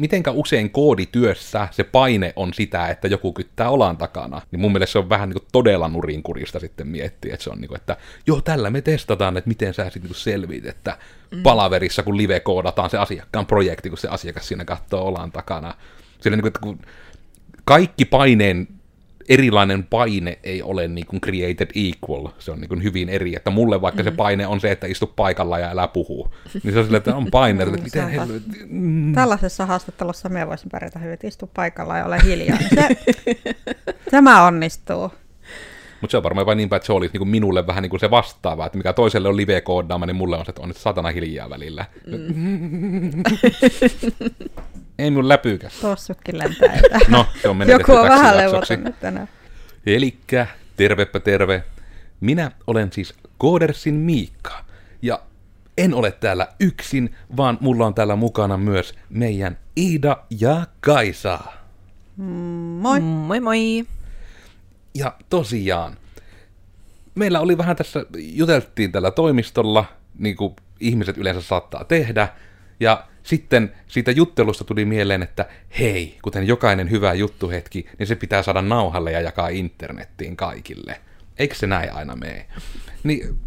mitenkä usein koodityössä se paine on sitä, että joku kyttää olan takana, niin mun mielestä se on vähän niin kuin todella nurinkurista sitten miettiä, että se on niin kuin, että joo, tällä me testataan, että miten sä sitten niin selviit, että mm. palaverissa, kun live-koodataan se asiakkaan projekti, kun se asiakas siinä katsoo olan takana. Sillä niin kuin, että kun kaikki paineen erilainen paine ei ole niin kuin created equal, se on niin kuin hyvin eri, että mulle vaikka mm. se paine on se, että istu paikalla ja älä puhu, niin se on sille, että on paine, että miten helvetti. Mm. Tällaisessa haastattelussa me voisin pärjätä hyvin, että istu paikalla ja ole hiljaa. Se, tämä onnistuu. Mutta se on varmaan vain niinpä, että se olisi niin kuin minulle vähän niin kuin se vastaava, että mikä toiselle on live-koodaama, niin mulle on se, että on nyt satana hiljaa välillä. Mm. Ei mun läpykäs. Tossukki lentää. no, se on Joku on vähän levotonut tänään. Elikkä, tervepä terve. Minä olen siis Koodersin Miikka. Ja en ole täällä yksin, vaan mulla on täällä mukana myös meidän Iida ja Kaisa. Moi. Moi moi. Ja tosiaan, meillä oli vähän tässä, juteltiin tällä toimistolla, niin kuin ihmiset yleensä saattaa tehdä, ja sitten siitä juttelusta tuli mieleen, että hei, kuten jokainen hyvä juttuhetki, niin se pitää saada nauhalle ja jakaa internettiin kaikille. Eikö se näin aina mene? Niin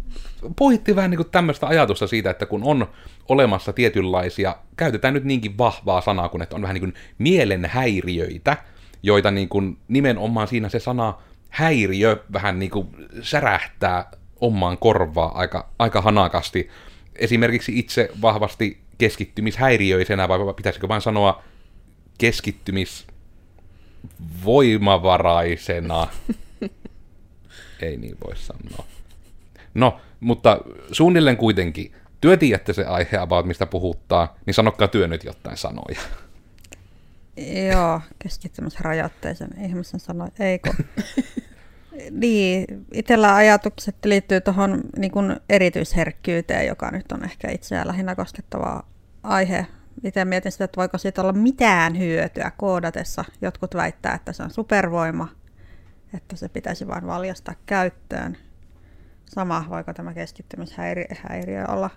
pohittiin vähän niin tämmöistä ajatusta siitä, että kun on olemassa tietynlaisia, käytetään nyt niinkin vahvaa sanaa kuin, että on vähän niin kuin mielenhäiriöitä, joita niin kuin nimenomaan siinä se sana häiriö vähän niin kuin särähtää omaan korvaa aika, aika hanakasti. Esimerkiksi itse vahvasti keskittymishäiriöisenä, vai pitäisikö vain sanoa keskittymisvoimavaraisena? Ei niin voi sanoa. No, mutta suunnilleen kuitenkin, työ tiedätte se aihe about, mistä puhuttaa, niin sanokkaa työ nyt jotain sanoja. Joo, keskittymisrajoitteisen ihmisen sanoi, eikö? niin, itsellä ajatukset liittyy tuohon niin erityisherkkyyteen, joka nyt on ehkä itseään lähinnä koskettava aihe. Itse mietin sitä, että voiko siitä olla mitään hyötyä koodatessa. Jotkut väittää, että se on supervoima, että se pitäisi vain valjastaa käyttöön. Sama, voiko tämä keskittymishäiriö olla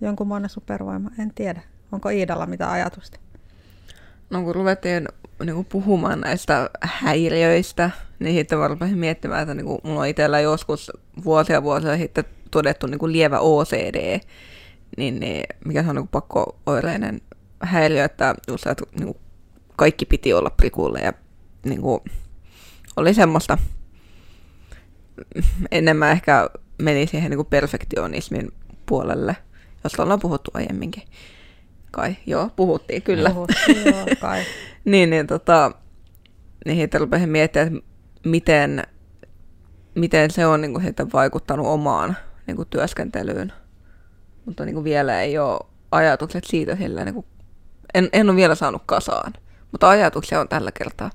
jonkunmoinen supervoima, en tiedä. Onko Iidalla mitä ajatusta? No kun ruvettiin niin kuin puhumaan näistä häiriöistä, niin sitten mä rupesin miettimään, että niin kuin mulla on itsellä joskus vuosia vuosia sitten todettu niin kuin lievä OCD, niin, niin mikä se on niin pakko-oireinen häiriö, että just että niin kuin kaikki piti olla prikulle ja niin kuin, oli semmoista enemmän ehkä meni siihen niin kuin perfektionismin puolelle, josta ollaan puhuttu aiemminkin. Kai, joo, puhuttiin kyllä. Puhuttiin, joo, kai. niin, niin tota, niin heitä rupesin miettimään, että miten, miten se on niin kuin, heitä vaikuttanut omaan niin kuin, työskentelyyn mutta niin kuin vielä ei ole ajatukset siitä sillä, niin kuin, en, en ole vielä saanut kasaan, mutta ajatuksia on tällä kertaa.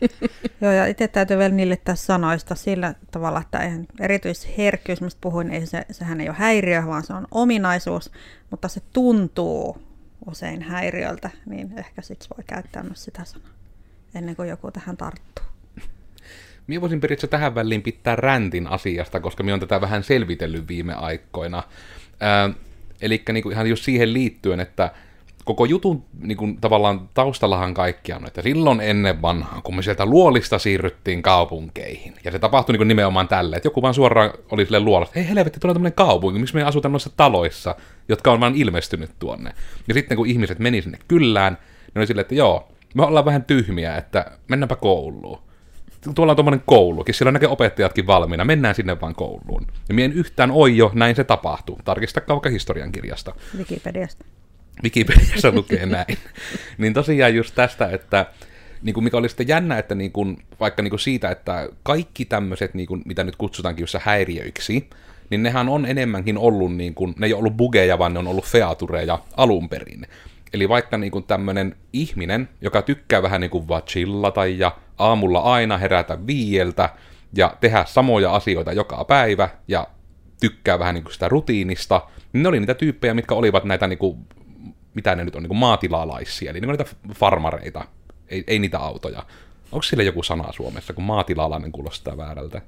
Joo, ja itse täytyy vielä niille tässä sanoista sillä tavalla, että eihän erityisherkkyys, mistä puhuin, ei se, sehän ei ole häiriö, vaan se on ominaisuus, mutta se tuntuu usein häiriöltä, niin ehkä sitten voi käyttää myös sitä sanaa, ennen kuin joku tähän tarttuu. Minä voisin periaatteessa tähän väliin pitää räntin asiasta, koska minä olen tätä vähän selvitellyt viime aikoina. Eli niin ihan just siihen liittyen, että koko jutun niin kuin, tavallaan taustallahan kaikki on, että silloin ennen vanhaa, kun me sieltä luolista siirryttiin kaupunkeihin, ja se tapahtui niin kuin nimenomaan tälle, että joku vaan suoraan oli sille luolasta, hei helvetti, tulee tämmöinen kaupunki, miksi me asutaan noissa taloissa, jotka on vaan ilmestynyt tuonne. Ja sitten kun ihmiset meni sinne kyllään, niin oli silleen, että joo, me ollaan vähän tyhmiä, että mennäänpä kouluun tuolla on tuommoinen koulukin, siellä näkee opettajatkin valmiina, mennään sinne vaan kouluun. Ja mien yhtään oi jo, näin se tapahtuu. Tarkista kauka historian kirjasta. Wikipediasta. Wikipediassa lukee näin. niin tosiaan just tästä, että niin kuin mikä oli sitten jännä, että niin kuin, vaikka niin kuin siitä, että kaikki tämmöiset, niin kuin, mitä nyt kutsutaankin just häiriöiksi, niin nehän on enemmänkin ollut, niin kuin, ne ei ole ollut bugeja, vaan ne on ollut featureja alun perin. Eli vaikka niin kuin tämmöinen ihminen, joka tykkää vähän niin kuin vaan chillata ja aamulla aina herätä viieltä ja tehdä samoja asioita joka päivä ja tykkää vähän niin kuin sitä rutiinista, niin ne oli niitä tyyppejä, mitkä olivat näitä, niin kuin, mitä ne nyt on, niin kuin maatilalaisia, eli niin niitä farmareita, ei, ei niitä autoja. Onko sille joku sana Suomessa, kun maatilalainen kuulostaa väärältä?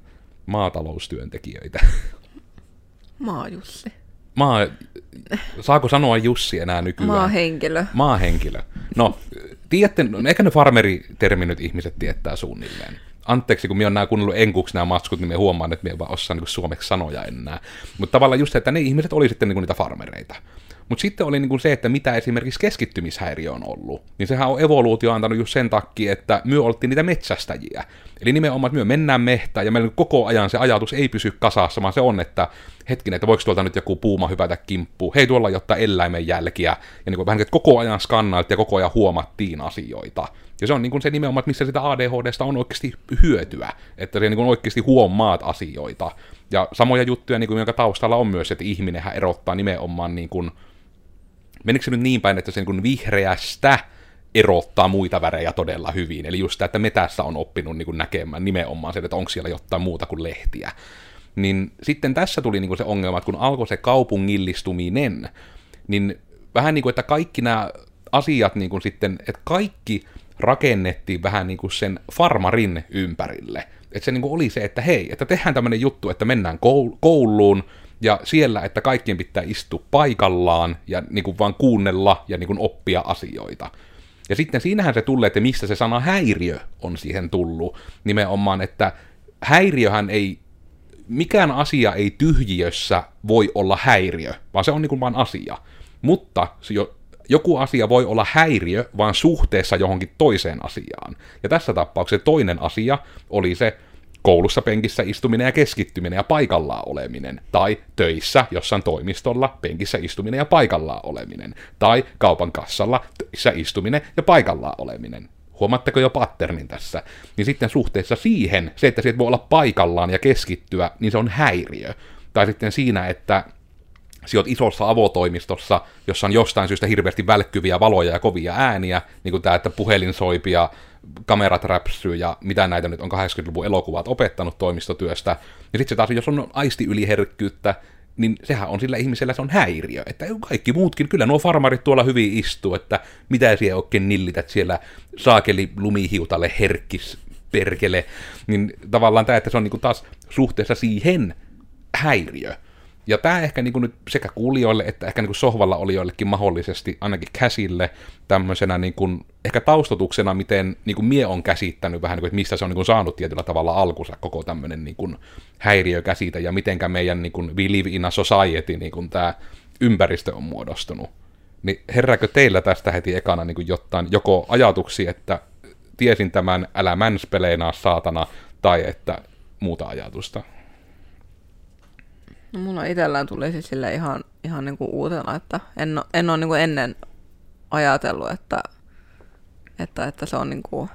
Maataloustyöntekijöitä. Maajussi. Maa, saako sanoa Jussi enää nykyään? Maahenkilö. Maahenkilö. No, tiedätte, no, ehkä ne farmeritermi nyt ihmiset tietää suunnilleen. Anteeksi, kun minä olen nämä kuunnellut enkuksi nämä matskut, niin me huomaan, että minä vaan osaa niin suomeksi sanoja enää. Mutta tavallaan just se, että ne ihmiset oli sitten niin niitä farmereita. Mutta sitten oli niin se, että mitä esimerkiksi keskittymishäiriö on ollut. Niin sehän on evoluutio antanut just sen takia, että myö oltiin niitä metsästäjiä. Eli nimenomaan, että myö mennään mehtään ja meillä koko ajan se ajatus ei pysy kasassa, vaan se on, että hetkinen, että voiko tuolta nyt joku puuma hypätä kimppu, hei tuolla jotta eläimen jälkiä, ja niin vähän, että koko ajan skannailt ja koko ajan huomattiin asioita. Ja se on niin kuin se nimenomaan, että missä sitä ADHDsta on oikeasti hyötyä, että se niin kuin oikeasti huomaat asioita. Ja samoja juttuja, niin kuin, jonka taustalla on myös, että ihminenhän erottaa nimenomaan niin kuin, menikö se nyt niin päin, että se niin vihreästä erottaa muita värejä todella hyvin. Eli just sitä, että metässä on oppinut niin näkemään nimenomaan se, että onko siellä jotain muuta kuin lehtiä. Niin sitten tässä tuli niin se ongelma, että kun alkoi se kaupungillistuminen, niin vähän niin kuin, että kaikki nämä asiat niin kuin sitten, että kaikki rakennettiin vähän niin kuin sen farmarin ympärille. Että se niin kuin oli se, että hei, että tehdään tämmöinen juttu, että mennään kouluun, ja siellä, että kaikkien pitää istua paikallaan ja niin kuin vaan kuunnella ja niin kuin oppia asioita. Ja sitten siinähän se tulee, että mistä se sana häiriö on siihen tullut. Nimenomaan, että häiriöhän ei, mikään asia ei tyhjiössä voi olla häiriö, vaan se on niin kuin vaan asia. Mutta joku asia voi olla häiriö vaan suhteessa johonkin toiseen asiaan. Ja tässä tapauksessa toinen asia oli se, koulussa penkissä istuminen ja keskittyminen ja paikallaan oleminen, tai töissä jossain toimistolla penkissä istuminen ja paikallaan oleminen, tai kaupan kassalla töissä istuminen ja paikallaan oleminen. Huomaatteko jo patternin tässä? Niin sitten suhteessa siihen, se, että sieltä voi olla paikallaan ja keskittyä, niin se on häiriö. Tai sitten siinä, että oot isossa avotoimistossa, jossa on jostain syystä hirveästi välkkyviä valoja ja kovia ääniä, niin kuin tämä, että puhelin soipia, kamerat räpsyy ja mitä näitä nyt on 80-luvun elokuvat opettanut toimistotyöstä. Ja sitten se taas, jos on aistiyliherkkyyttä, niin sehän on sillä ihmisellä se on häiriö. Että kaikki muutkin, kyllä nuo farmarit tuolla hyvin istuu, että mitä siellä oikein nillität siellä saakeli lumihiutalle herkkis perkele. Niin tavallaan tämä, että se on niinku taas suhteessa siihen häiriö. Ja tämä ehkä niin kuin nyt sekä kuulijoille että ehkä niin kuin sohvalla olijoillekin mahdollisesti, ainakin käsille, tämmöisenä niin kuin, ehkä taustotuksena, miten niin kuin mie on käsittänyt vähän, niin kuin, että mistä se on niin kuin saanut tietyllä tavalla alkunsa koko tämmöinen niin kuin häiriökäsite, ja mitenkä meidän niin kuin, we live in a society, niin kuin tämä ympäristö on muodostunut. Niin herääkö teillä tästä heti ekana niin kuin jotain, joko ajatuksia, että tiesin tämän, älä mänspeleenaa saatana, tai että muuta ajatusta? No mulla itsellään tuli siis sille ihan, ihan niin kuin uutena, että en, en ole niin kuin ennen ajatellut, että, että, että se on niin kuin...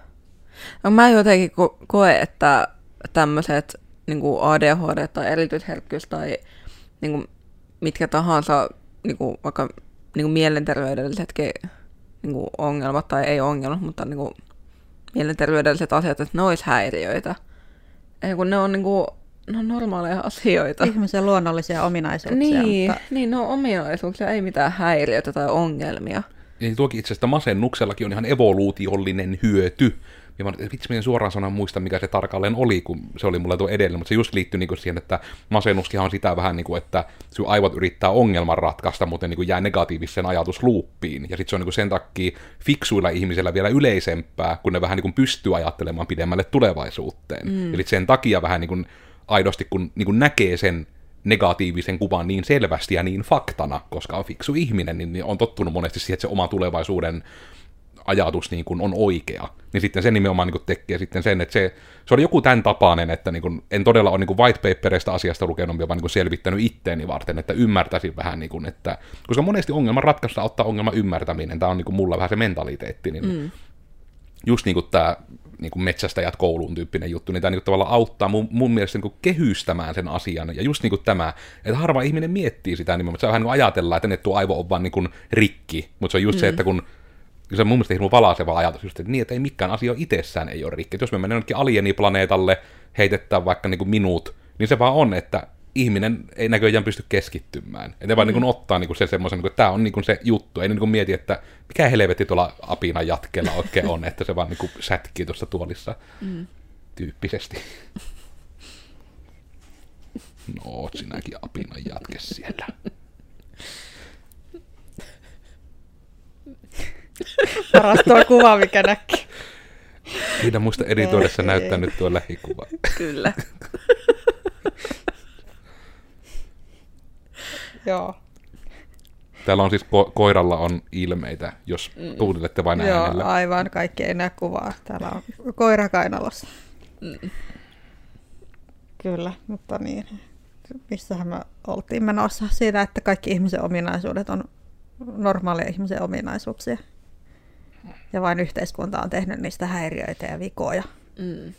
No mä jotenkin ko- koe, että tämmöiset niin kuin ADHD tai erityisherkkyys tai niin kuin mitkä tahansa niin kuin vaikka niin kuin mielenterveydellisetkin niin kuin ongelmat tai ei ongelmat, mutta niin kuin mielenterveydelliset asiat, että ne olisi häiriöitä. Ei kun ne on niin kuin no normaaleja asioita. Ihmisen luonnollisia ominaisuuksia. Niin, mutta... niin no ominaisuuksia, ei mitään häiriöitä tai ongelmia. Ja tuokin itse asiassa masennuksellakin on ihan evoluutiollinen hyöty. Ja mä vitsi, en suoraan sanan muista, mikä se tarkalleen oli, kun se oli mulle tuo edellä, mutta se just liittyy niin siihen, että masennuskin on sitä vähän niin kuin, että sun aivot yrittää ongelman ratkaista, mutta niin kuin jää negatiivisen ajatusluuppiin. Ja sitten se on niin kuin sen takia fiksuilla ihmisillä vielä yleisempää, kun ne vähän niin kuin pystyy ajattelemaan pidemmälle tulevaisuuteen. Mm. Eli sen takia vähän niin kuin aidosti, kun niin kuin näkee sen negatiivisen kuvan niin selvästi ja niin faktana, koska on fiksu ihminen, niin on tottunut monesti siihen, että se oma tulevaisuuden ajatus niin kuin on oikea, niin sitten se nimenomaan niin kuin tekee sitten sen, että se, se oli joku tämän tapainen, että niin kuin, en todella ole niin kuin white paperista asiasta lukenut, vaan niin kuin selvittänyt itteeni varten, että ymmärtäisin vähän, niin kuin, että, koska monesti ongelman ratkaista ottaa ongelman ymmärtäminen, tämä on niin kuin mulla vähän se mentaliteetti, niin mm. just niin kuin tämä niin kuin metsästäjät kouluun tyyppinen juttu, niin tämä niin tavallaan auttaa mun, mun mielestä niin kuin kehystämään sen asian. Ja just niin kuin tämä, että harva ihminen miettii sitä nimenomaan, että se vähän niin kuin ajatellaan, että ne tuo aivo on vaan niin kuin rikki, mutta se on just mm. se, että kun se on mun mielestä hirveän valaiseva ajatus, just, että niin, että ei mikään asia itsessään ei ole rikki. Että jos me mennään jonnekin alieniplaneetalle, heitetään vaikka niin kuin minut, niin se vaan on, että ihminen ei näköjään pysty keskittymään. Että ne vaan mm. niin ottaa niin kuin se semmoisen, niin että tämä on niin kuin se juttu. Ei niin kuin mieti, että mikä helvetti tuolla apina jatkeella oikein on, että se vaan niin kuin sätkii tuossa tuolissa mm. tyyppisesti. No, oot sinäkin apina jatke siellä. Paras tuo kuva, mikä näkyy. Kiitän muista editoidessa näyttää nyt tuo lähikuva. Kyllä. Joo. Täällä on siis ko- koiralla on ilmeitä, jos kuuntelette vain Joo, äänellä. aivan. Kaikki ei näe kuvaa. Täällä on koira kainalossa. Mm. Kyllä, mutta niin. Missähän me oltiin menossa? Siinä, että kaikki ihmisen ominaisuudet on normaalia ihmisen ominaisuuksia. Ja vain yhteiskunta on tehnyt niistä häiriöitä ja vikoja. Mm.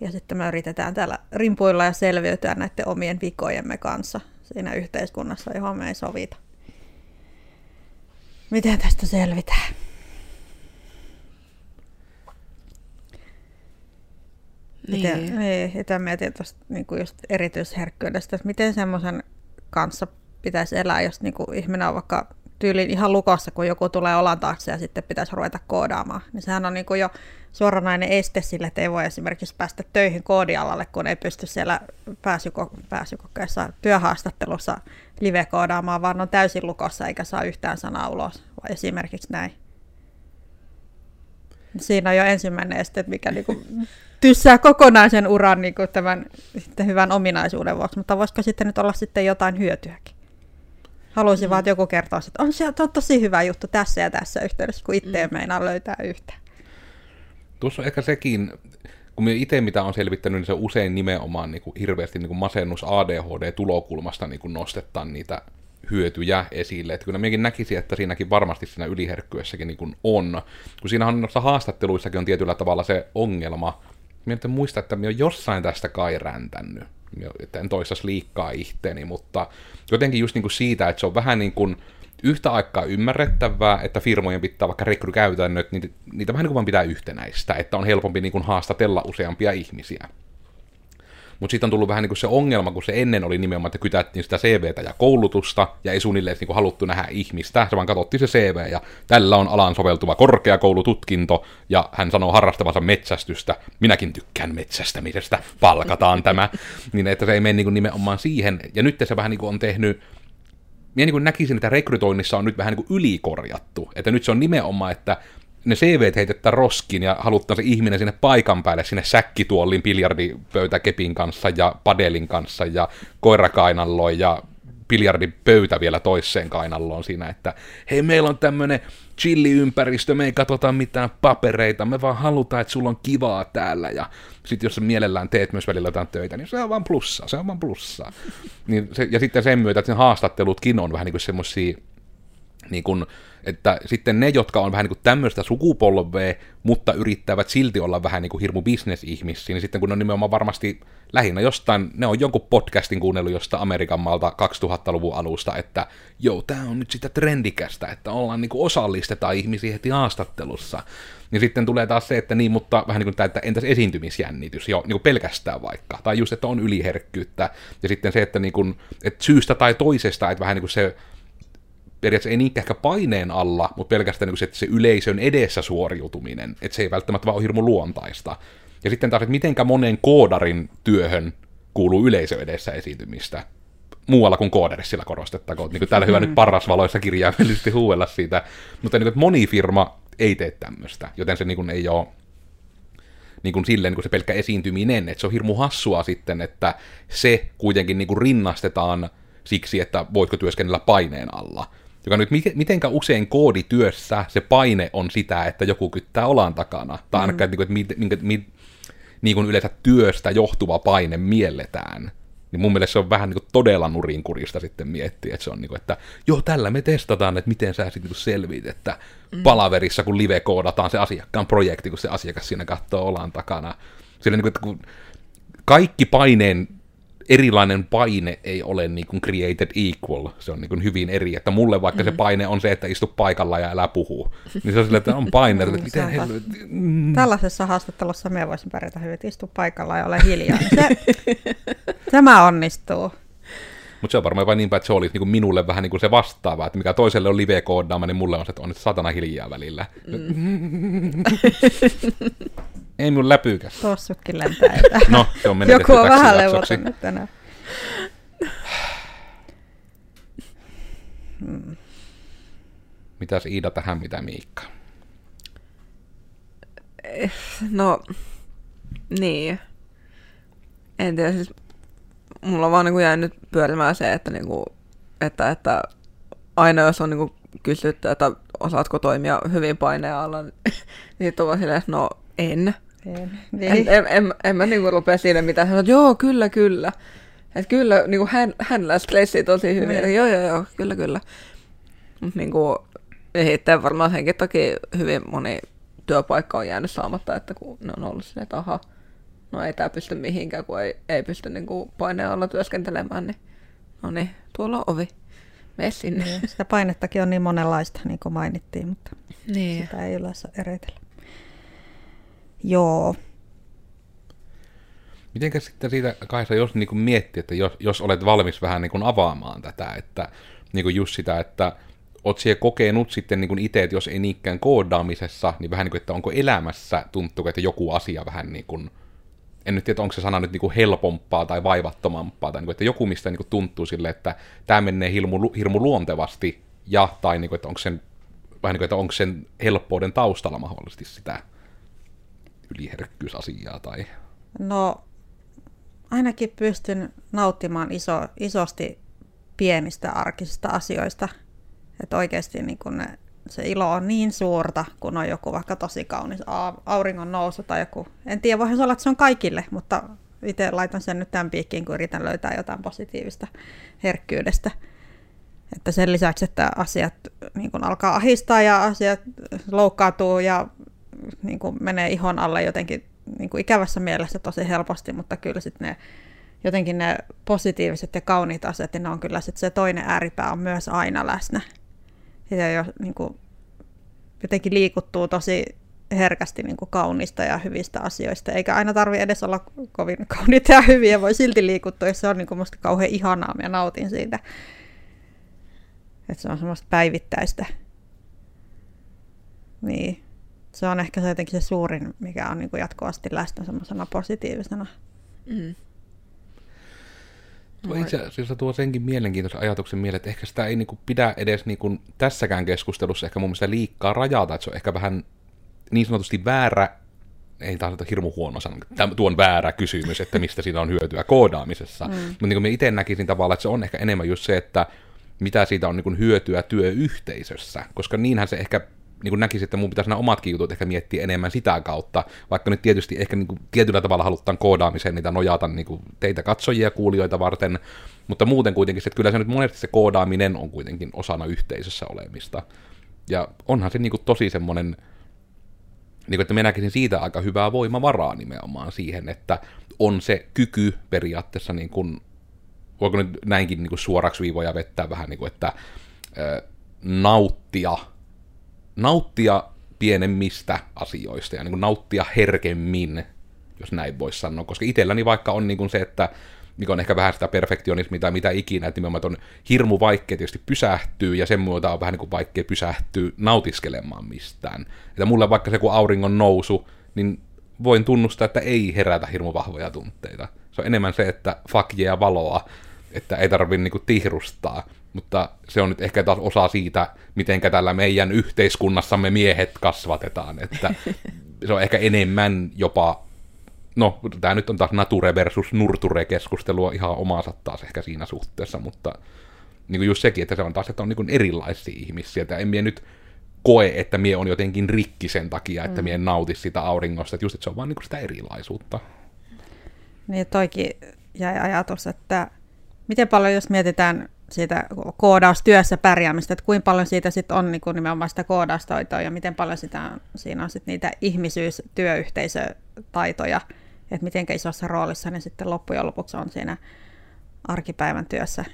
Ja sitten me yritetään täällä rimpuilla ja selviytyä näiden omien vikojemme kanssa siinä yhteiskunnassa, johon me ei sovita. Miten tästä selvitään? Miten, Niin. niin, itse mietin tuosta niin just erityisherkkyydestä, että miten semmoisen kanssa pitäisi elää, jos niin kuin ihminen on vaikka tyyliin ihan lukossa, kun joku tulee olan taakse ja sitten pitäisi ruveta koodaamaan. Niin sehän on niin kuin jo suoranainen este sille, että ei voi esimerkiksi päästä töihin koodialalle, kun ei pysty siellä pääsyko- pääsykokeessa työhaastattelussa live-koodaamaan, vaan on täysin lukossa eikä saa yhtään sanaa ulos. Vai esimerkiksi näin. Siinä on jo ensimmäinen este, mikä niinku tyssää kokonaisen uran niinku tämän sitten hyvän ominaisuuden vuoksi, mutta voisiko sitten nyt olla sitten jotain hyötyäkin? Haluaisin mm. vaan, että joku kertoo, että on se on tosi hyvä juttu tässä ja tässä yhteydessä, kun itse mm. meinaa löytää yhtä. Tuossa on ehkä sekin, kun minä itse mitä on selvittänyt, niin se usein nimenomaan niin kuin hirveästi niin kuin masennus ADHD-tulokulmasta niin kuin nostetaan niitä hyötyjä esille. Että kyllä minäkin näkisin, että siinäkin varmasti siinä yliherkkyessäkin niin kuin on. Kun siinä on noissa haastatteluissakin on tietyllä tavalla se ongelma. Minä en muista, että minä olen jossain tästä kai räntänyt. En toistas liikkaa itteeni, mutta jotenkin just niin kuin siitä, että se on vähän niin kuin yhtä aikaa ymmärrettävää, että firmojen pitää vaikka rekrykäytännöt, niitä, niitä vähän niin kuin vaan pitää yhtenäistä, että on helpompi niin kuin haastatella useampia ihmisiä. Mutta sitten on tullut vähän niin kuin se ongelma, kun se ennen oli nimenomaan, että kytättiin sitä CVtä ja koulutusta, ja ei suunnilleen niin kuin haluttu nähdä ihmistä, se vaan katsottiin se CV, ja tällä on alan soveltuva korkeakoulututkinto, ja hän sanoo harrastavansa metsästystä, minäkin tykkään metsästämisestä, palkataan tämä, niin että se ei mene niin kuin nimenomaan siihen, ja nyt se vähän niin kuin on tehnyt minä niin näkisin, että rekrytoinnissa on nyt vähän niin kuin ylikorjattu. Että nyt se on nimenomaan, että ne CV heitetään roskiin ja halutaan se ihminen sinne paikan päälle, sinne säkkituollin, biljardipöytäkepin kanssa ja padelin kanssa ja koirakainalloon ja biljardipöytä vielä toiseen kainalloon siinä, että hei, meillä on tämmönen chilliympäristö, me ei katsota mitään papereita, me vaan halutaan, että sulla on kivaa täällä, ja sitten jos sä mielellään teet myös välillä jotain töitä, niin se on vaan plussaa, se on vaan plussaa. Niin se, ja sitten sen myötä, että ne haastattelutkin on vähän niin kuin semmosia niin kuin, että sitten ne, jotka on vähän niin kuin tämmöistä sukupolvea, mutta yrittävät silti olla vähän niin kuin hirmu bisnesihmisiä, niin sitten kun ne on nimenomaan varmasti lähinnä jostain, ne on jonkun podcastin kuunnellut jostain Amerikan maalta 2000-luvun alusta, että joo, tämä on nyt sitä trendikästä, että ollaan niin kuin osallistetaan ihmisiä heti haastattelussa. Niin sitten tulee taas se, että niin, mutta vähän niin kuin tämä, että entäs esiintymisjännitys, jo niin kuin pelkästään vaikka, tai just, että on yliherkkyyttä, ja sitten se, että, niin kuin, että syystä tai toisesta, että vähän niin kuin se periaatteessa ei niinkään ehkä paineen alla, mutta pelkästään niin se, että se yleisön edessä suoriutuminen, että se ei välttämättä vaan ole hirmu luontaista. Ja sitten taas, että mitenkä monen koodarin työhön kuuluu yleisö edessä esiintymistä, muualla kuin kooderissa sillä korostettakoon. Niin kuin täällä hyvä nyt paras valoissa kirjaimellisesti huuella siitä, mutta niin kuin, että moni firma ei tee tämmöistä, joten se niin kuin ei ole niin kuin silleen niin kuin se pelkkä esiintyminen, että se on hirmu hassua sitten, että se kuitenkin niin kuin rinnastetaan siksi, että voitko työskennellä paineen alla. Joka nyt mitenkä usein koodityössä se paine on sitä, että joku kyttää olan takana. Tai ainakaan, mm. että, että minkä, minkä, niin kuin yleensä työstä johtuva paine mielletään. Niin mun mielestä se on vähän niin kuin todella nurinkurista sitten miettiä, että se on niin kuin, että joo, tällä me testataan, että miten sä sitten niin selviit, että mm. palaverissa, kun live-koodataan se asiakkaan projekti, kun se asiakas siinä katsoo olan takana. Sillä niin kuin, että kun kaikki paineen erilainen paine ei ole niin kuin created equal, se on niin kuin hyvin eri, että mulle vaikka mm-hmm. se paine on se, että istu paikalla ja älä puhu, niin se on silleen, että on paine, että miten helvetti. Mm. Tällaisessa haastattelussa me voisin pärjätä hyvin, että istu paikalla ja ole hiljaa. Niin se, tämä onnistuu. Mutta se on varmaan vain niinpä, että se olisi niin minulle vähän niin kuin se vastaava, että mikä toiselle on live-koodaama, niin mulle on se, että on nyt satana hiljaa välillä. Mm. Ei mun läpykäs. Tossukki lentää. No, se on menetetty Joku on vähän levoton tänään. Mitäs Iida tähän, mitä Miikka? No, niin. En tiedä, siis mulla on vaan niin jäänyt pyörimään se, että, niin kuin, että, että aina jos on niin kuin kysytty, että osaatko toimia hyvin paineen alla, niin on vaan silleen, että no en. En, En, en, en, en, en mä niinku rupea siinä mitään sanoa, että joo, kyllä, kyllä. Että kyllä, niinku hän, hänellä stressii tosi hyvin. Niin. Niin. Joo, joo, joo, kyllä, kyllä. Mutta niinku, sitten varmaan senkin takia hyvin moni työpaikka on jäänyt saamatta, että kun ne on ollut silleen, että aha, no ei tämä pysty mihinkään, kun ei, ei pysty niinku paineen alla työskentelemään, niin no niin, tuolla on ovi. Mene sinne. Niin, sitä painettakin on niin monenlaista, niin kuin mainittiin, mutta Niin. sitä ei yleensä eritellä. Joo. Mitenkä sitten siitä, Kaisa, jos niin kuin miettii, että jos, jos olet valmis vähän niin kuin avaamaan tätä, että niin kuin just sitä, että oot siellä kokenut sitten niin itse, että jos ei niinkään koodaamisessa, niin vähän niin kuin, että onko elämässä tuntuu, että joku asia vähän niin kuin, en nyt tiedä, onko se sana nyt niin kuin helpompaa tai vaivattomampaa, tai niin kuin, että joku, mistä niin kuin tuntuu sille, että tämä menee hirmu, hirmu luontevasti, ja tai niin kuin, että onko sen, vähän niin kuin, että onko sen helppouden taustalla mahdollisesti sitä yliherkkyysasiaa, tai No, ainakin pystyn nauttimaan iso, isosti pienistä arkisista asioista. Että oikeasti niin kun ne, se ilo on niin suurta, kun on joku vaikka tosi kaunis auringon nousu tai joku. En tiedä, voihan se olla, että se on kaikille, mutta itse laitan sen nyt tämän piikkiin, kun yritän löytää jotain positiivista herkkyydestä. Että sen lisäksi, että asiat niin kun alkaa ahistaa ja asiat loukkaantuu ja niin kuin menee ihon alle jotenkin niin kuin ikävässä mielessä tosi helposti, mutta kyllä sitten ne jotenkin ne positiiviset ja kauniit asiat, niin ne on kyllä sitten se toinen ääripää on myös aina läsnä. Ja jo, niin kuin, jotenkin liikuttuu tosi herkästi niin kuin kaunista ja hyvistä asioista, eikä aina tarvi edes olla kovin kauniita ja hyviä, voi silti liikuttua, jos se on niin kuin musta kauhean ihanaa, ja nautin siitä. Että se on semmoista päivittäistä. Niin se on ehkä se jotenkin se suurin, mikä on niin kuin jatkuvasti läsnä semmoisena positiivisena. Mm. Tuo itse asiassa tuo senkin mielenkiintoisen ajatuksen mieleen, että ehkä sitä ei niinku pidä edes niinku tässäkään keskustelussa ehkä mun mielestä liikkaa rajata, että se on ehkä vähän niin sanotusti väärä, ei taas ole hirmu huono sana, täm- tuo on väärä kysymys, että mistä siitä on hyötyä koodaamisessa. Mm. Mutta niin kuin itse näkisin tavallaan, että se on ehkä enemmän just se, että mitä siitä on niin kuin hyötyä työyhteisössä, koska niinhän se ehkä niin kuin näkisin, että mun pitäisi nämä omatkin jutut ehkä miettiä enemmän sitä kautta, vaikka nyt tietysti ehkä niin kuin tietyllä tavalla halutaan koodaamiseen niitä nojata niin kuin teitä katsojia ja kuulijoita varten, mutta muuten kuitenkin, että kyllä se nyt monesti se koodaaminen on kuitenkin osana yhteisössä olemista. Ja onhan se niin kuin tosi semmoinen, niin kuin, että minä näkisin siitä aika hyvää voimavaraa nimenomaan siihen, että on se kyky periaatteessa, niin kuin, voiko nyt näinkin niin kuin suoraksi viivoja vettää vähän niin kuin, että nauttia, nauttia pienemmistä asioista ja niin kuin nauttia herkemmin, jos näin voisi sanoa, koska itselläni vaikka on niin kuin se, että mikä on ehkä vähän sitä perfektionismia tai mitä ikinä, että nimenomaan on hirmu vaikea tietysti pysähtyä, ja sen myötä on vähän niin kuin vaikea pysähtyä nautiskelemaan mistään. Että mulle vaikka se kun auringon nousu, niin voin tunnustaa, että ei herätä hirmu vahvoja tunteita. Se on enemmän se, että fuck yeah valoa, että ei tarvitse niinku tihrustaa. Mutta se on nyt ehkä taas osa siitä, miten tällä meidän yhteiskunnassamme miehet kasvatetaan. Että se on ehkä enemmän jopa no, tämä nyt on taas nature versus nurture keskustelua ihan omaansa taas ehkä siinä suhteessa, mutta niin kuin just sekin, että se on taas, että on niin erilaisia ihmisiä, että en mie nyt koe, että mie on jotenkin rikki sen takia, että mm. mie en nauti sitä auringosta, että just, että se on vaan niin kuin sitä erilaisuutta. Niin toikin jäi ajatus, että miten paljon jos mietitään siitä koodaustyössä pärjäämistä, että kuinka paljon siitä sitten on niin kuin nimenomaan sitä koodaustaitoa ja miten paljon sitä, siinä on sitten niitä ihmisyys, työyhteisötaitoja, että miten isossa roolissa ne sitten loppujen lopuksi on siinä arkipäivän työssä,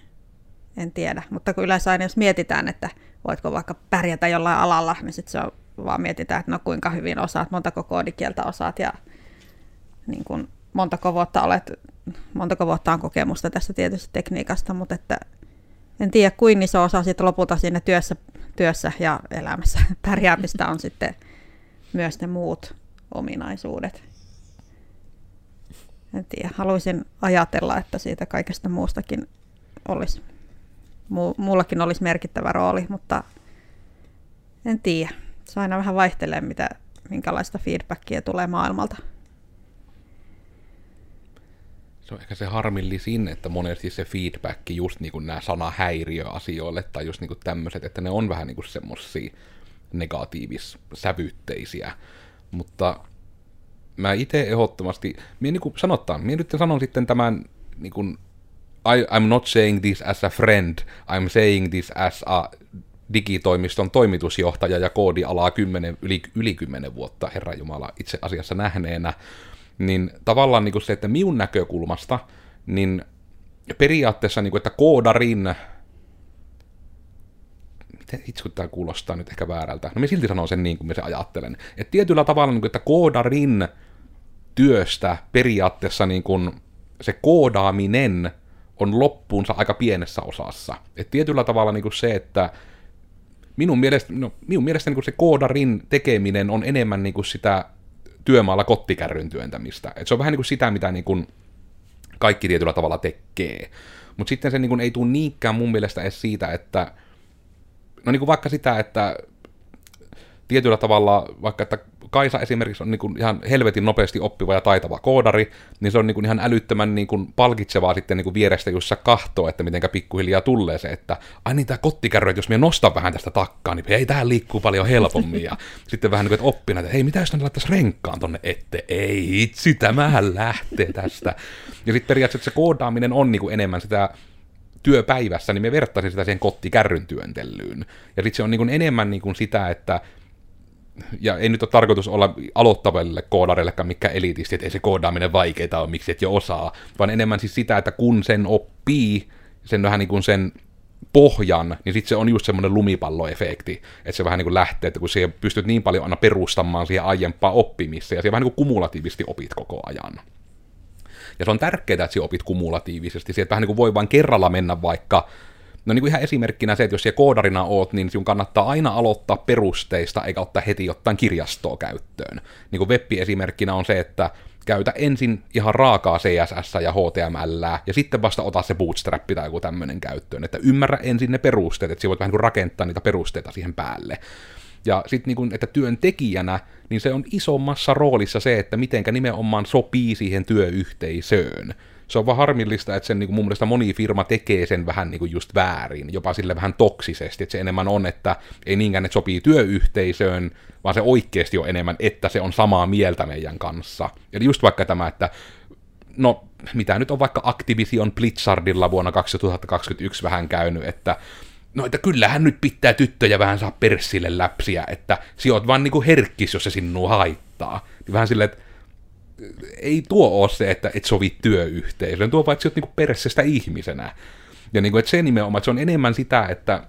en tiedä. Mutta kun yleensä aina jos mietitään, että voitko vaikka pärjätä jollain alalla, niin sitten se on, vaan mietitään, että no kuinka hyvin osaat, montako koodikieltä osaat ja niin kuin montako vuotta olet, montako vuotta on kokemusta tästä tietystä tekniikasta, mutta että en tiedä, kuin iso osa siitä lopulta siinä työssä, työssä ja elämässä pärjäämistä on sitten myös ne muut ominaisuudet. En tiedä, haluaisin ajatella, että siitä kaikesta muustakin olisi, mu, muullakin olisi merkittävä rooli, mutta en tiedä. Se aina vähän vaihtelee, mitä, minkälaista feedbackia tulee maailmalta. Se on ehkä se harmillisin, että monesti se feedback, just niin kuin nämä sanahäiriöasioille tai just niin kuin tämmöiset, että ne on vähän niin kuin semmosia negatiivis-sävytteisiä. Mutta mä itse ehdottomasti, minä niin kuin sanotaan, minä nyt sanon sitten tämän niin kuin, I, I'm not saying this as a friend, I'm saying this as a digitoimiston toimitusjohtaja ja koodialaa 10, yli, yli 10 vuotta, Herra Jumala, itse asiassa nähneenä, niin tavallaan niin kuin se, että minun näkökulmasta, niin periaatteessa, niin kuin, että koodarin, miten itse tämä kuulostaa nyt ehkä väärältä, no minä silti sanon sen niin kuin minä se ajattelen, että tietyllä tavalla, niin kuin, että koodarin työstä periaatteessa niin kuin, se koodaaminen on loppuunsa aika pienessä osassa. Et tietyllä tavalla niin kuin se, että minun mielestä, no, minun mielestä niin kuin se koodarin tekeminen on enemmän niin kuin sitä työmaalla kottikärryn työntämistä. Et se on vähän niin kuin sitä, mitä niin kuin kaikki tietyllä tavalla tekee. Mutta sitten se niin kuin ei tule niinkään mun mielestä edes siitä, että no niin kuin vaikka sitä, että tietyllä tavalla, vaikka että Kaisa esimerkiksi on niin kuin ihan helvetin nopeasti oppiva ja taitava koodari, niin se on niin kuin ihan älyttömän niin kuin palkitsevaa sitten niin kuin vierestä, jos sä kahtoo, että mitenkä pikkuhiljaa tulee se, että ai niin tämä kottikärry, että jos minä nostan vähän tästä takkaa, niin ei tähän liikkuu paljon helpommin. Ja sitten vähän niin kuin, että hei, mitä jos ne laittaisi renkkaan tonne ette? Ei itse, tämähän lähtee tästä. Ja sitten periaatteessa se koodaaminen on niin kuin enemmän sitä työpäivässä, niin me vertaisin sitä siihen kottikärryn työntelyyn. Ja sitten se on niin kuin enemmän niin kuin sitä, että ja ei nyt ole tarkoitus olla aloittaville koodareillekaan mikä elitisti, että ei se koodaaminen vaikeaa ole, miksi et jo osaa, vaan enemmän siis sitä, että kun sen oppii, sen vähän niin kuin sen pohjan, niin sitten se on just semmoinen lumipalloefekti, että se vähän niin kuin lähtee, että kun siihen pystyt niin paljon aina perustamaan siihen aiempaa oppimissa, ja se vähän niin kuin kumulatiivisesti opit koko ajan. Ja se on tärkeää, että sinä opit kumulatiivisesti, sieltä vähän niin kuin voi vain kerralla mennä vaikka No niin kuin ihan esimerkkinä se, että jos siellä koodarina oot, niin sinun kannattaa aina aloittaa perusteista, eikä ottaa heti jotain kirjastoa käyttöön. Niin kuin web-esimerkkinä on se, että käytä ensin ihan raakaa CSS ja HTML, ja sitten vasta ota se bootstrap tai joku tämmöinen käyttöön. Että ymmärrä ensin ne perusteet, että sinä voit vähän niin rakentaa niitä perusteita siihen päälle. Ja sitten niin että työntekijänä, niin se on isommassa roolissa se, että mitenkä nimenomaan sopii siihen työyhteisöön se on vaan harmillista, että sen niin kuin mun mielestä moni firma tekee sen vähän niin kuin just väärin, jopa sille vähän toksisesti, että se enemmän on, että ei niinkään, että sopii työyhteisöön, vaan se oikeasti on enemmän, että se on samaa mieltä meidän kanssa. Eli just vaikka tämä, että no, mitä nyt on vaikka Activision Blizzardilla vuonna 2021 vähän käynyt, että no, että kyllähän nyt pitää tyttöjä vähän saa perssille läpsiä, että sijoit vaan niinku herkkis, jos se sinua haittaa. Niin vähän silleen, että ei tuo ole se, että et sovi työyhteisöön, tuo oot niinku perssestä ihmisenä. Ja niinku, että se nimenomaan, että se on enemmän sitä, että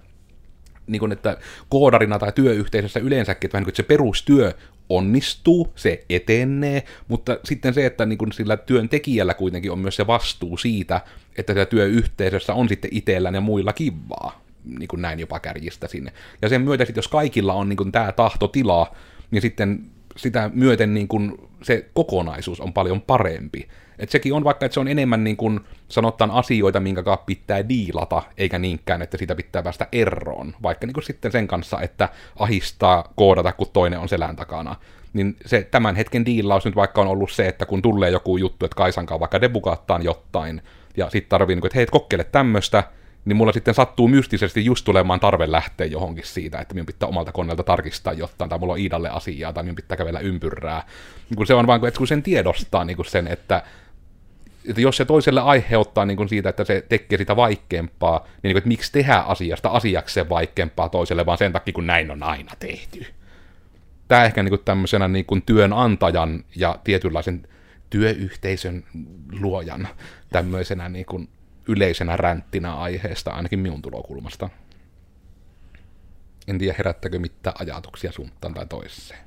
niin kuin, että koodarina tai työyhteisössä yleensäkin, että, vähän niin että se perustyö onnistuu, se etenee, mutta sitten se, että niin kuin sillä työntekijällä kuitenkin on myös se vastuu siitä, että siellä työyhteisössä on sitten itsellään ja muilla kivaa, niin näin jopa kärjistä sinne. Ja sen myötä sitten, jos kaikilla on niin tämä tahtotila, niin sitten sitä myöten niin kuin se kokonaisuus on paljon parempi. Et sekin on vaikka, että se on enemmän niin kuin sanotaan asioita, minkä pitää diilata, eikä niinkään, että sitä pitää päästä eroon. Vaikka niin kuin sitten sen kanssa, että ahistaa koodata, kun toinen on selän takana. Niin se tämän hetken diilaus nyt vaikka on ollut se, että kun tulee joku juttu, että Kaisankaan vaikka debugaattaan jotain, ja sitten tarvii, niin kuin, että hei, kokeile tämmöistä, niin mulla sitten sattuu mystisesti just tulemaan tarve lähteä johonkin siitä, että minun pitää omalta koneelta tarkistaa jotain, tai mulla on Iidalle asiaa, tai minun pitää kävellä ympyrää. Niin kun se on vain, että kun sen tiedostaa niin kun sen, että, että jos se toiselle aiheuttaa niin kuin siitä, että se tekee sitä vaikeampaa, niin, niin kuin, että miksi tehdä asiasta asiakseen vaikeampaa toiselle, vaan sen takia, kun näin on aina tehty. Tämä ehkä niin kuin tämmöisenä niin kuin työnantajan ja tietynlaisen työyhteisön luojan tämmöisenä niin kuin yleisenä ränttinä aiheesta, ainakin minun tulokulmasta. En tiedä, herättäkö mitään ajatuksia suuntaan tai toiseen.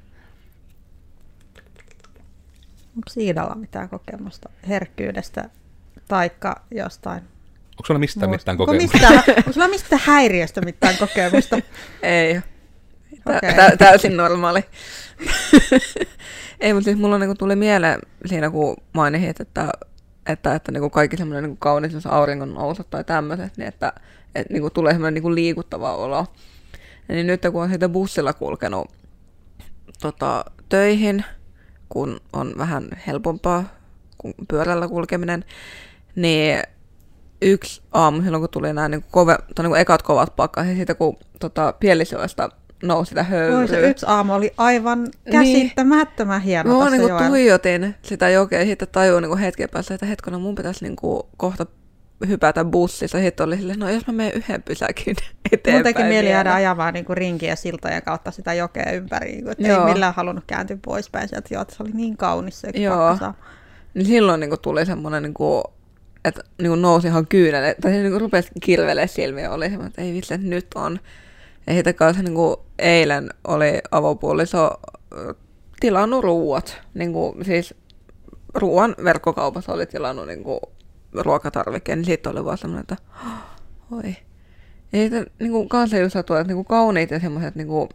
Onko Siidalla mitään kokemusta herkkyydestä taikka jostain? Onko sulla mistään mitään kokemusta? Mistään, onko sulla mistään häiriöstä mitään kokemusta? Ei. Okay. Tä, täysin normaali. Ei, mutta siis mulla niinku tuli mieleen siinä, kun mainitsit, että että, että niin kuin kaikki semmoinen niin kaunis, jos auringon nousut tai tämmöiset, niin että, että niin kuin tulee semmoinen niin kuin liikuttava olo. Ja niin nyt kun on siitä bussilla kulkenut tota, töihin, kun on vähän helpompaa kuin pyörällä kulkeminen, niin yksi aamu silloin, kun tuli nämä niin kove, tai niin ekat kovat pakkaset, siitä kun tota, Pielisioista nousi sitä höyryä. Se yksi aamu oli aivan käsittämättömän hieno Mä tässä niin tuijotin sitä jokea ja sitten tajuin niin hetken päästä, että hetkona mun pitäisi niin kuin kohta hypätä bussissa. Sitten oli silleen, no jos mä menen yhden pysäkin eteenpäin. Mun teki mieli vielä. jäädä ajamaan niin rinkiä siltojen kautta sitä jokea ympäri, niin kuin, että ei Joo. millään halunnut kääntyä poispäin sieltä. Joo, että se oli niin kaunis se Joo. Niin silloin niin kuin tuli semmoinen, niin kuin, että niin kuin nousi ihan kyynele, tai se niin kuin rupesi kirvelee silmiä, oli semmoinen, että ei vitsi, että nyt on. Ja sitten kanssa niin kuin eilen oli avopuoliso tilannut ruuat, niin kuin, siis ruoan verkkokaupassa oli tilannut niin kuin, ruokatarvikkeen, niin siitä oli vaan semmoinen, että oi. Ja sitten niin kuin, kanssa just että niin kuin, kauniit ja semmoiset niin kuin,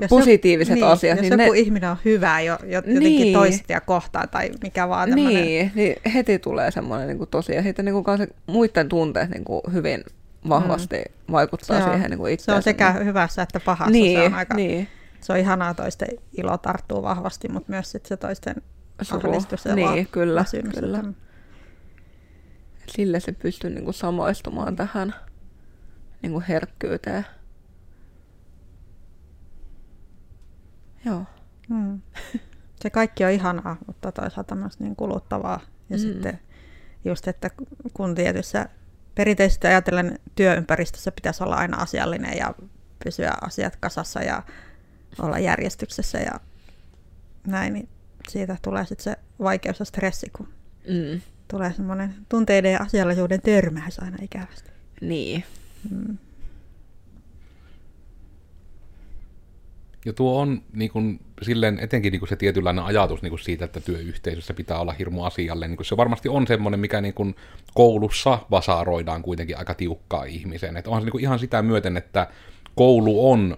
Jos positiiviset niin, asiat, Jos niin joku ne, ihminen on hyvä jo, jo, jotenkin Niin. toistia kohtaan tai mikä vaan tämmöinen. Niin, niin heti tulee semmoinen niin tosi, ja sitten niin kuin muiden tunteet niin kuin hyvin vahvasti mm. vaikuttaa Se on- siihen niin kuin Se on sekä hyvässä että pahassa. niin, se, on aika, niin, se on ihanaa toisten ilo tarttuu vahvasti, mutta myös sit se toisten Suru. ahdistus ja Niin, kyllä, kyllä. tämmöinen. sille se pystyy niin kuin samaistumaan tähän niin kuin herkkyyteen. Joo. Mm. Se kaikki on ihanaa, mutta toisaalta myös niin kuluttavaa. Ja Mm. mm. sitten just, että kun tietyssä perinteisesti ajatellen työympäristössä pitäisi olla aina asiallinen ja pysyä asiat kasassa ja olla järjestyksessä ja näin, niin siitä tulee sitten se vaikeus ja stressi, kun Mm. tulee semmoinen tunteiden ja asiallisuuden törmäys aina ikävästi. Niin. Mm. Ja tuo on niin kuin, silleen etenkin niin kuin se tietynlainen ajatus niin kuin siitä, että työyhteisössä pitää olla hirmu asialle. Niin kuin se varmasti on semmoinen, mikä niin kuin koulussa vasaroidaan kuitenkin aika tiukkaa ihmiseen. Että onhan se niin kuin ihan sitä myöten, että koulu on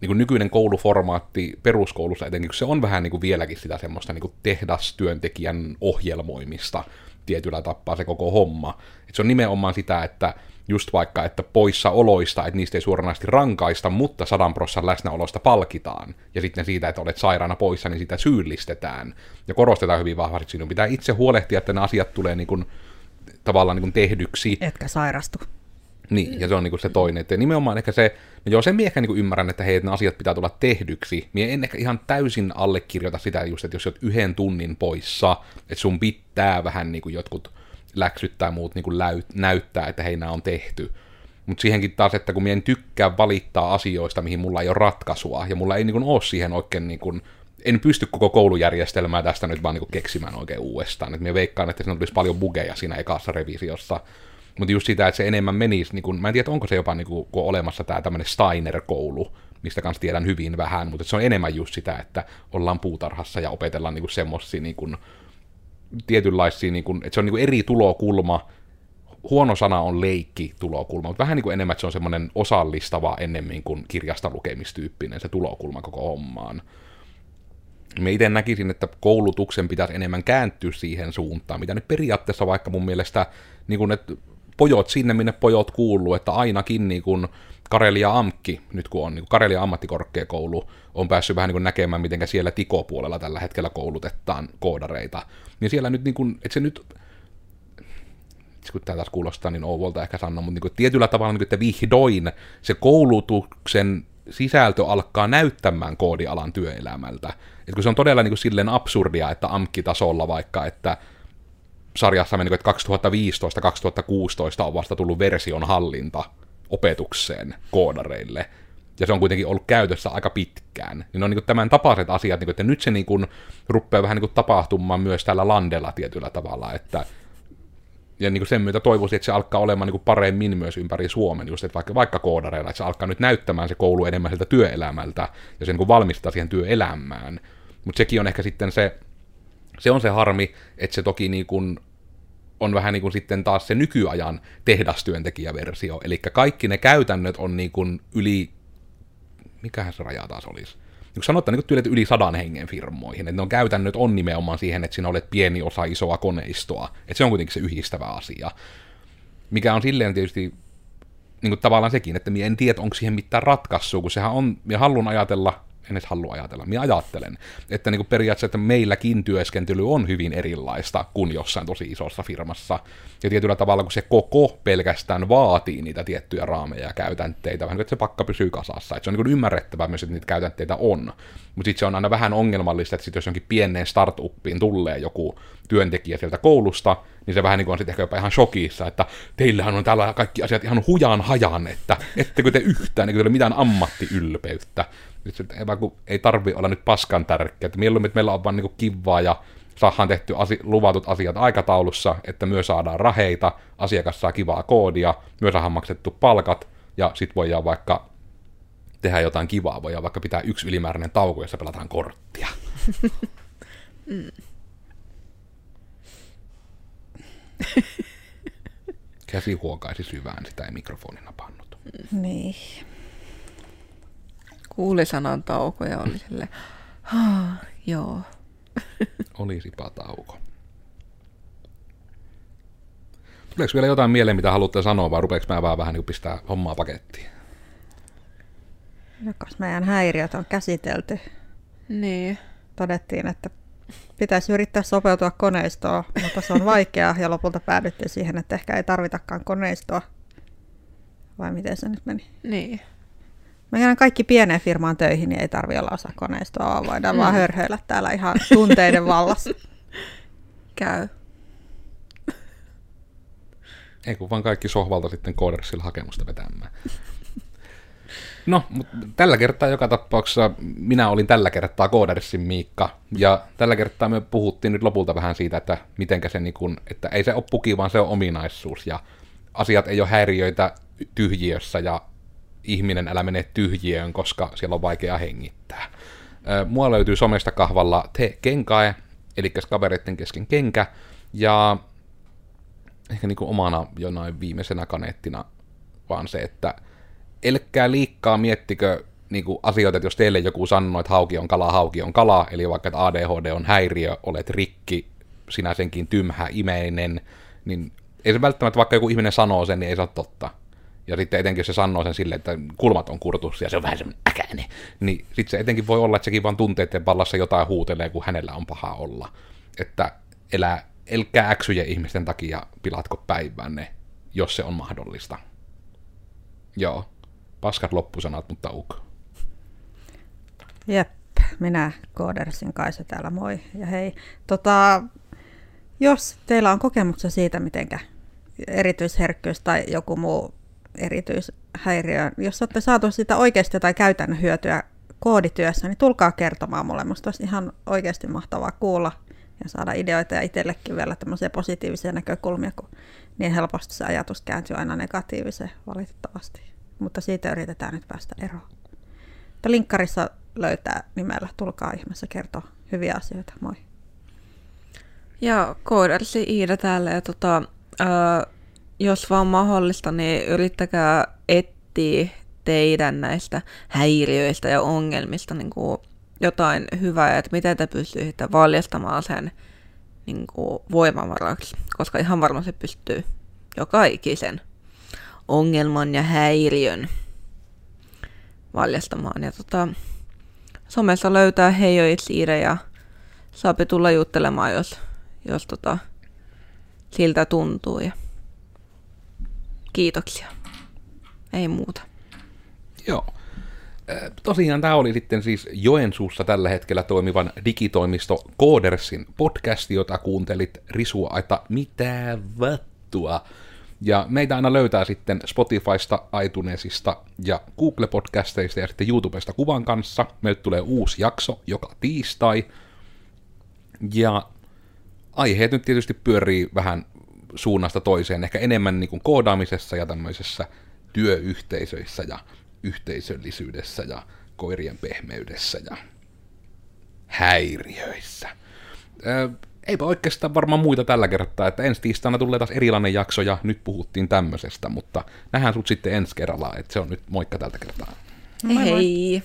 niin kuin nykyinen kouluformaatti peruskoulussa etenkin, kun se on vähän niin kuin vieläkin sitä semmoista niin kuin tehdastyöntekijän ohjelmoimista tietyllä tappaa se koko homma. Et se on nimenomaan sitä, että just vaikka, että poissaoloista, että niistä ei suoranaisesti rankaista, mutta sadan prossan läsnäolosta palkitaan. Ja sitten siitä, että olet sairaana poissa, niin sitä syyllistetään. Ja korostetaan hyvin vahvasti, että sinun pitää itse huolehtia, että ne asiat tulee niin kuin, tavallaan niin kuin tehdyksi. Etkä sairastu. Niin, ja se on niinku se toinen. Että nimenomaan ehkä se, no joo, sen minä ehkä niinku ymmärrän, että hei, että ne asiat pitää tulla tehdyksi. Minä en ehkä ihan täysin allekirjoita sitä just, että jos olet yhden tunnin poissa, että sun pitää vähän niinku jotkut läksyt tai muut niinku läyt, näyttää, että hei, nämä on tehty. Mutta siihenkin taas, että kun minä en tykkää valittaa asioista, mihin mulla ei ole ratkaisua, ja mulla ei niinku ole siihen oikein niinku, en pysty koko koulujärjestelmää tästä nyt vaan niinku keksimään oikein uudestaan. Et minä veikkaan, että siinä tulisi paljon bugeja siinä ekassa revisiossa. Mutta just sitä, että se enemmän menisi, niin kun, mä en tiedä, onko se jopa niin kun, on olemassa tämä tämmöinen Steiner-koulu, mistä kanssa tiedän hyvin vähän, mutta se on enemmän just sitä, että ollaan puutarhassa ja opetellaan niin semmoisia niin tietynlaisia, niin kun, että se on niin kun eri tulokulma, huono sana on leikki tulokulma, mutta vähän niin kuin enemmän, että se on semmoinen osallistava ennemmin kuin kirjasta lukemistyyppinen se tulokulma koko hommaan. Me itse näkisin, että koulutuksen pitäisi enemmän kääntyä siihen suuntaan, mitä nyt periaatteessa vaikka mun mielestä, niin kun, että pojot sinne, minne pojot kuuluu, että ainakin niin kun Karelia Amkki, nyt kun on niin Karelia ammattikorkeakoulu, on päässyt vähän niin näkemään, miten siellä tikopuolella tällä hetkellä koulutetaan koodareita, niin siellä nyt, niin kuin, että se nyt kun tämä taas kuulostaa niin Ouvolta ehkä sanoa, mutta niin kuin tietyllä tavalla, niin kuin, että vihdoin se koulutuksen sisältö alkaa näyttämään koodialan työelämältä. Et kun se on todella niin kuin silleen absurdia, että AMK-tasolla vaikka, että sarjassa niin kuin, että 2015-2016 on vasta tullut version hallinta opetukseen koodareille, ja se on kuitenkin ollut käytössä aika pitkään. Niin on niin tämän tapaiset asiat, niin kuin, että nyt se niin kuin rupeaa vähän niin kuin tapahtumaan myös täällä landella tietyllä tavalla, että ja niin kuin sen myötä toivoisin, että se alkaa olemaan niin kuin paremmin myös ympäri Suomen, just että vaikka, vaikka koodareilla, että se alkaa nyt näyttämään se koulu enemmän sieltä työelämältä, ja se niin valmistaa siihen työelämään. Mutta sekin on ehkä sitten se, se on se harmi, että se toki niin kuin on vähän niin kuin sitten taas se nykyajan tehdastyöntekijäversio, eli kaikki ne käytännöt on niin kuin yli, mikähän se raja taas olisi, niin sanotaan, niin kuin yli sadan hengen firmoihin, että ne on käytännöt on nimenomaan siihen, että sinä olet pieni osa isoa koneistoa, että se on kuitenkin se yhdistävä asia, mikä on silleen tietysti niin kuin tavallaan sekin, että minä en tiedä, onko siihen mitään ratkaisua, kun sehän on, minä haluan ajatella, en edes halua ajatella, minä ajattelen, että niin kuin periaatteessa, että meilläkin työskentely on hyvin erilaista kuin jossain tosi isossa firmassa. Ja tietyllä tavalla, kun se koko pelkästään vaatii niitä tiettyjä raameja ja käytänteitä, vähän kuin, että se pakka pysyy kasassa. Että se on niin ymmärrettävää myös, että niitä käytänteitä on. Mutta sitten se on aina vähän ongelmallista, että sit jos jonkin pieneen startuppiin tulee joku työntekijä sieltä koulusta, niin se vähän niin kuin on sitten ehkä jopa ihan shokissa, että teillähän on täällä kaikki asiat ihan hujan hajan, että ettekö te yhtään, niin ei ole mitään ammattiylpeyttä. Ei, kun ei tarvi olla nyt paskan tärkeä, että mieluummin että meillä on vaan niin kivaa ja saadaan tehty asi- luvatut asiat aikataulussa, että myös saadaan raheita, asiakas saa kivaa koodia, myös saadaan maksettu palkat, ja sitten voidaan vaikka tehdä jotain kivaa, voidaan vaikka pitää yksi ylimääräinen tauko, jossa pelataan korttia. mm. Käsi huokaisi syvään, sitä ei mikrofonina pannut. Niin. Kuuli sanan tauko ja oli sille, joo. Olisipa tauko. Tuleeko vielä jotain mieleen, mitä haluatte sanoa, vai rupeeko mä vaan vähän niin pistää hommaa pakettiin? Jokas meidän häiriöt on käsitelty. Niin. Todettiin, että pitäisi yrittää sopeutua koneistoon, mutta se on vaikeaa ja lopulta päädyttiin siihen, että ehkä ei tarvitakaan koneistoa. Vai miten se nyt meni? Niin. Mä kaikki pieneen firmaan töihin, niin ei tarvi olla osa koneistoa, vaan voidaan mm. vaan hörhöillä täällä ihan tunteiden vallassa. Käy. Ei kun vaan kaikki sohvalta sitten koodersilla hakemusta vetämään. No, mutta tällä kertaa joka tapauksessa minä olin tällä kertaa Koodersin Miikka, ja tällä kertaa me puhuttiin nyt lopulta vähän siitä, että mitenkä se niin kun, että ei se ole puki, vaan se on ominaisuus, ja asiat ei ole häiriöitä tyhjiössä, ja ihminen älä mene tyhjiöön, koska siellä on vaikea hengittää. Mua löytyy somesta kahvalla te kenkae, eli kavereiden kesken kenkä, ja ehkä niin kuin omana jonain viimeisenä kaneettina vaan se, että elkkää liikkaa miettikö niin kuin asioita, että jos teille joku sanoo, että hauki on kala, hauki on kala, eli vaikka että ADHD on häiriö, olet rikki, sinä senkin tymhä, imeinen, niin ei se välttämättä, vaikka joku ihminen sanoo sen, niin ei se ole totta. Ja sitten etenkin, jos se sanoo sen silleen, että kulmat on kurtus ja se on vähän semmoinen äkäinen, niin sitten se etenkin voi olla, että sekin vaan tunteiden vallassa jotain huutelee, kun hänellä on paha olla. Että elää, elkää äksyjä ihmisten takia pilatko päivänne, jos se on mahdollista. Joo, paskat loppusanat, mutta uk. Jep, minä Koodersin Kaisa täällä, moi ja hei. Tota, jos teillä on kokemuksia siitä, mitenkä erityisherkkyys tai joku muu erityishäiriö, jos olette saatu sitä oikeasti tai käytännön hyötyä koodityössä, niin tulkaa kertomaan mulle. Musta olisi ihan oikeasti mahtavaa kuulla ja saada ideoita ja itsellekin vielä tämmöisiä positiivisia näkökulmia, kun niin helposti se ajatus kääntyy aina negatiiviseen valitettavasti. Mutta siitä yritetään nyt päästä eroon. Mutta linkkarissa löytää nimellä Tulkaa ihmeessä kertoa hyviä asioita. Moi. Ja koodarsi Iida täällä ja tota, ää, jos vaan mahdollista, niin yrittäkää etsiä teidän näistä häiriöistä ja ongelmista niin kuin jotain hyvää, että miten te pystyisitte valjastamaan sen niin kuin voimavaraksi, koska ihan varmasti pystyy joka ikisen ongelman ja häiriön valjastamaan. Ja tota, somessa löytää Heijo Siire ja saapi tulla juttelemaan, jos, jos tota, siltä tuntuu. Ja Kiitoksia. Ei muuta. Joo. Tosiaan tämä oli sitten siis Joensuussa tällä hetkellä toimivan digitoimisto Koodersin podcast, jota kuuntelit Risua aita mitä vattua. Ja meitä aina löytää sitten Spotifysta, iTunesista ja Google-podcasteista ja sitten YouTubesta kuvan kanssa. Meille tulee uusi jakso joka tiistai. Ja aiheet nyt tietysti pyörii vähän suunnasta toiseen, ehkä enemmän niin kuin koodaamisessa ja tämmöisessä työyhteisöissä ja yhteisöllisyydessä ja koirien pehmeydessä ja häiriöissä. Ää, eipä oikeastaan varmaan muita tällä kertaa, että ensi tiistaina tulee taas erilainen jakso ja nyt puhuttiin tämmöisestä, mutta nähdään sut sitten ensi kerralla, että se on nyt moikka tältä kertaa. Hei! hei.